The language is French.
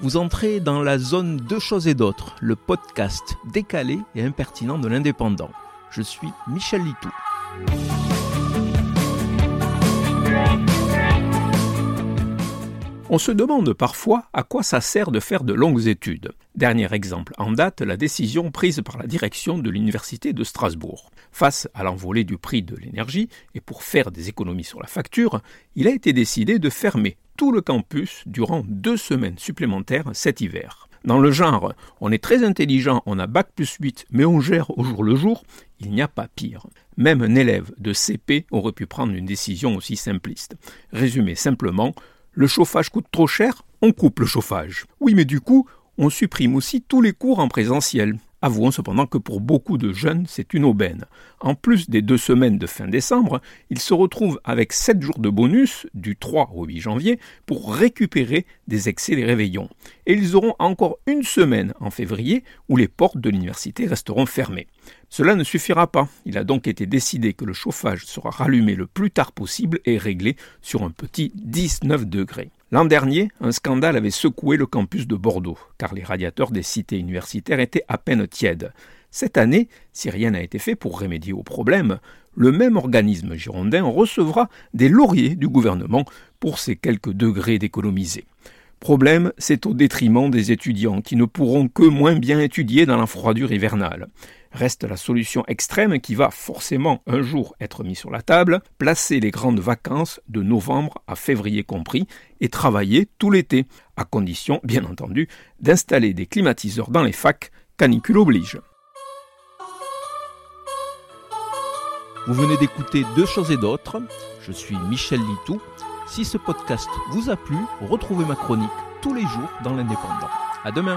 Vous entrez dans la zone Deux choses et d'autres, le podcast décalé et impertinent de l'indépendant. Je suis Michel Litou. On se demande parfois à quoi ça sert de faire de longues études. Dernier exemple en date, la décision prise par la direction de l'Université de Strasbourg. Face à l'envolée du prix de l'énergie, et pour faire des économies sur la facture, il a été décidé de fermer tout le campus durant deux semaines supplémentaires cet hiver. Dans le genre, on est très intelligent, on a bac plus 8, mais on gère au jour le jour, il n'y a pas pire. Même un élève de CP aurait pu prendre une décision aussi simpliste. Résumé simplement, le chauffage coûte trop cher, on coupe le chauffage. Oui, mais du coup, on supprime aussi tous les cours en présentiel. Avouons cependant que pour beaucoup de jeunes, c'est une aubaine. En plus des deux semaines de fin décembre, ils se retrouvent avec sept jours de bonus, du 3 au 8 janvier, pour récupérer des excès des réveillons. Et ils auront encore une semaine en février où les portes de l'université resteront fermées. Cela ne suffira pas. Il a donc été décidé que le chauffage sera rallumé le plus tard possible et réglé sur un petit 19 degrés. L'an dernier, un scandale avait secoué le campus de Bordeaux, car les radiateurs des cités universitaires étaient à peine tièdes. Cette année, si rien n'a été fait pour remédier au problème, le même organisme girondin recevra des lauriers du gouvernement pour ces quelques degrés d'économiser. Problème, c'est au détriment des étudiants qui ne pourront que moins bien étudier dans la froidure hivernale. Reste la solution extrême qui va forcément un jour être mise sur la table, placer les grandes vacances de novembre à février compris et travailler tout l'été, à condition, bien entendu, d'installer des climatiseurs dans les facs, canicule oblige. Vous venez d'écouter Deux choses et d'autres. Je suis Michel Litou. Si ce podcast vous a plu, retrouvez ma chronique tous les jours dans l'Indépendant. À demain!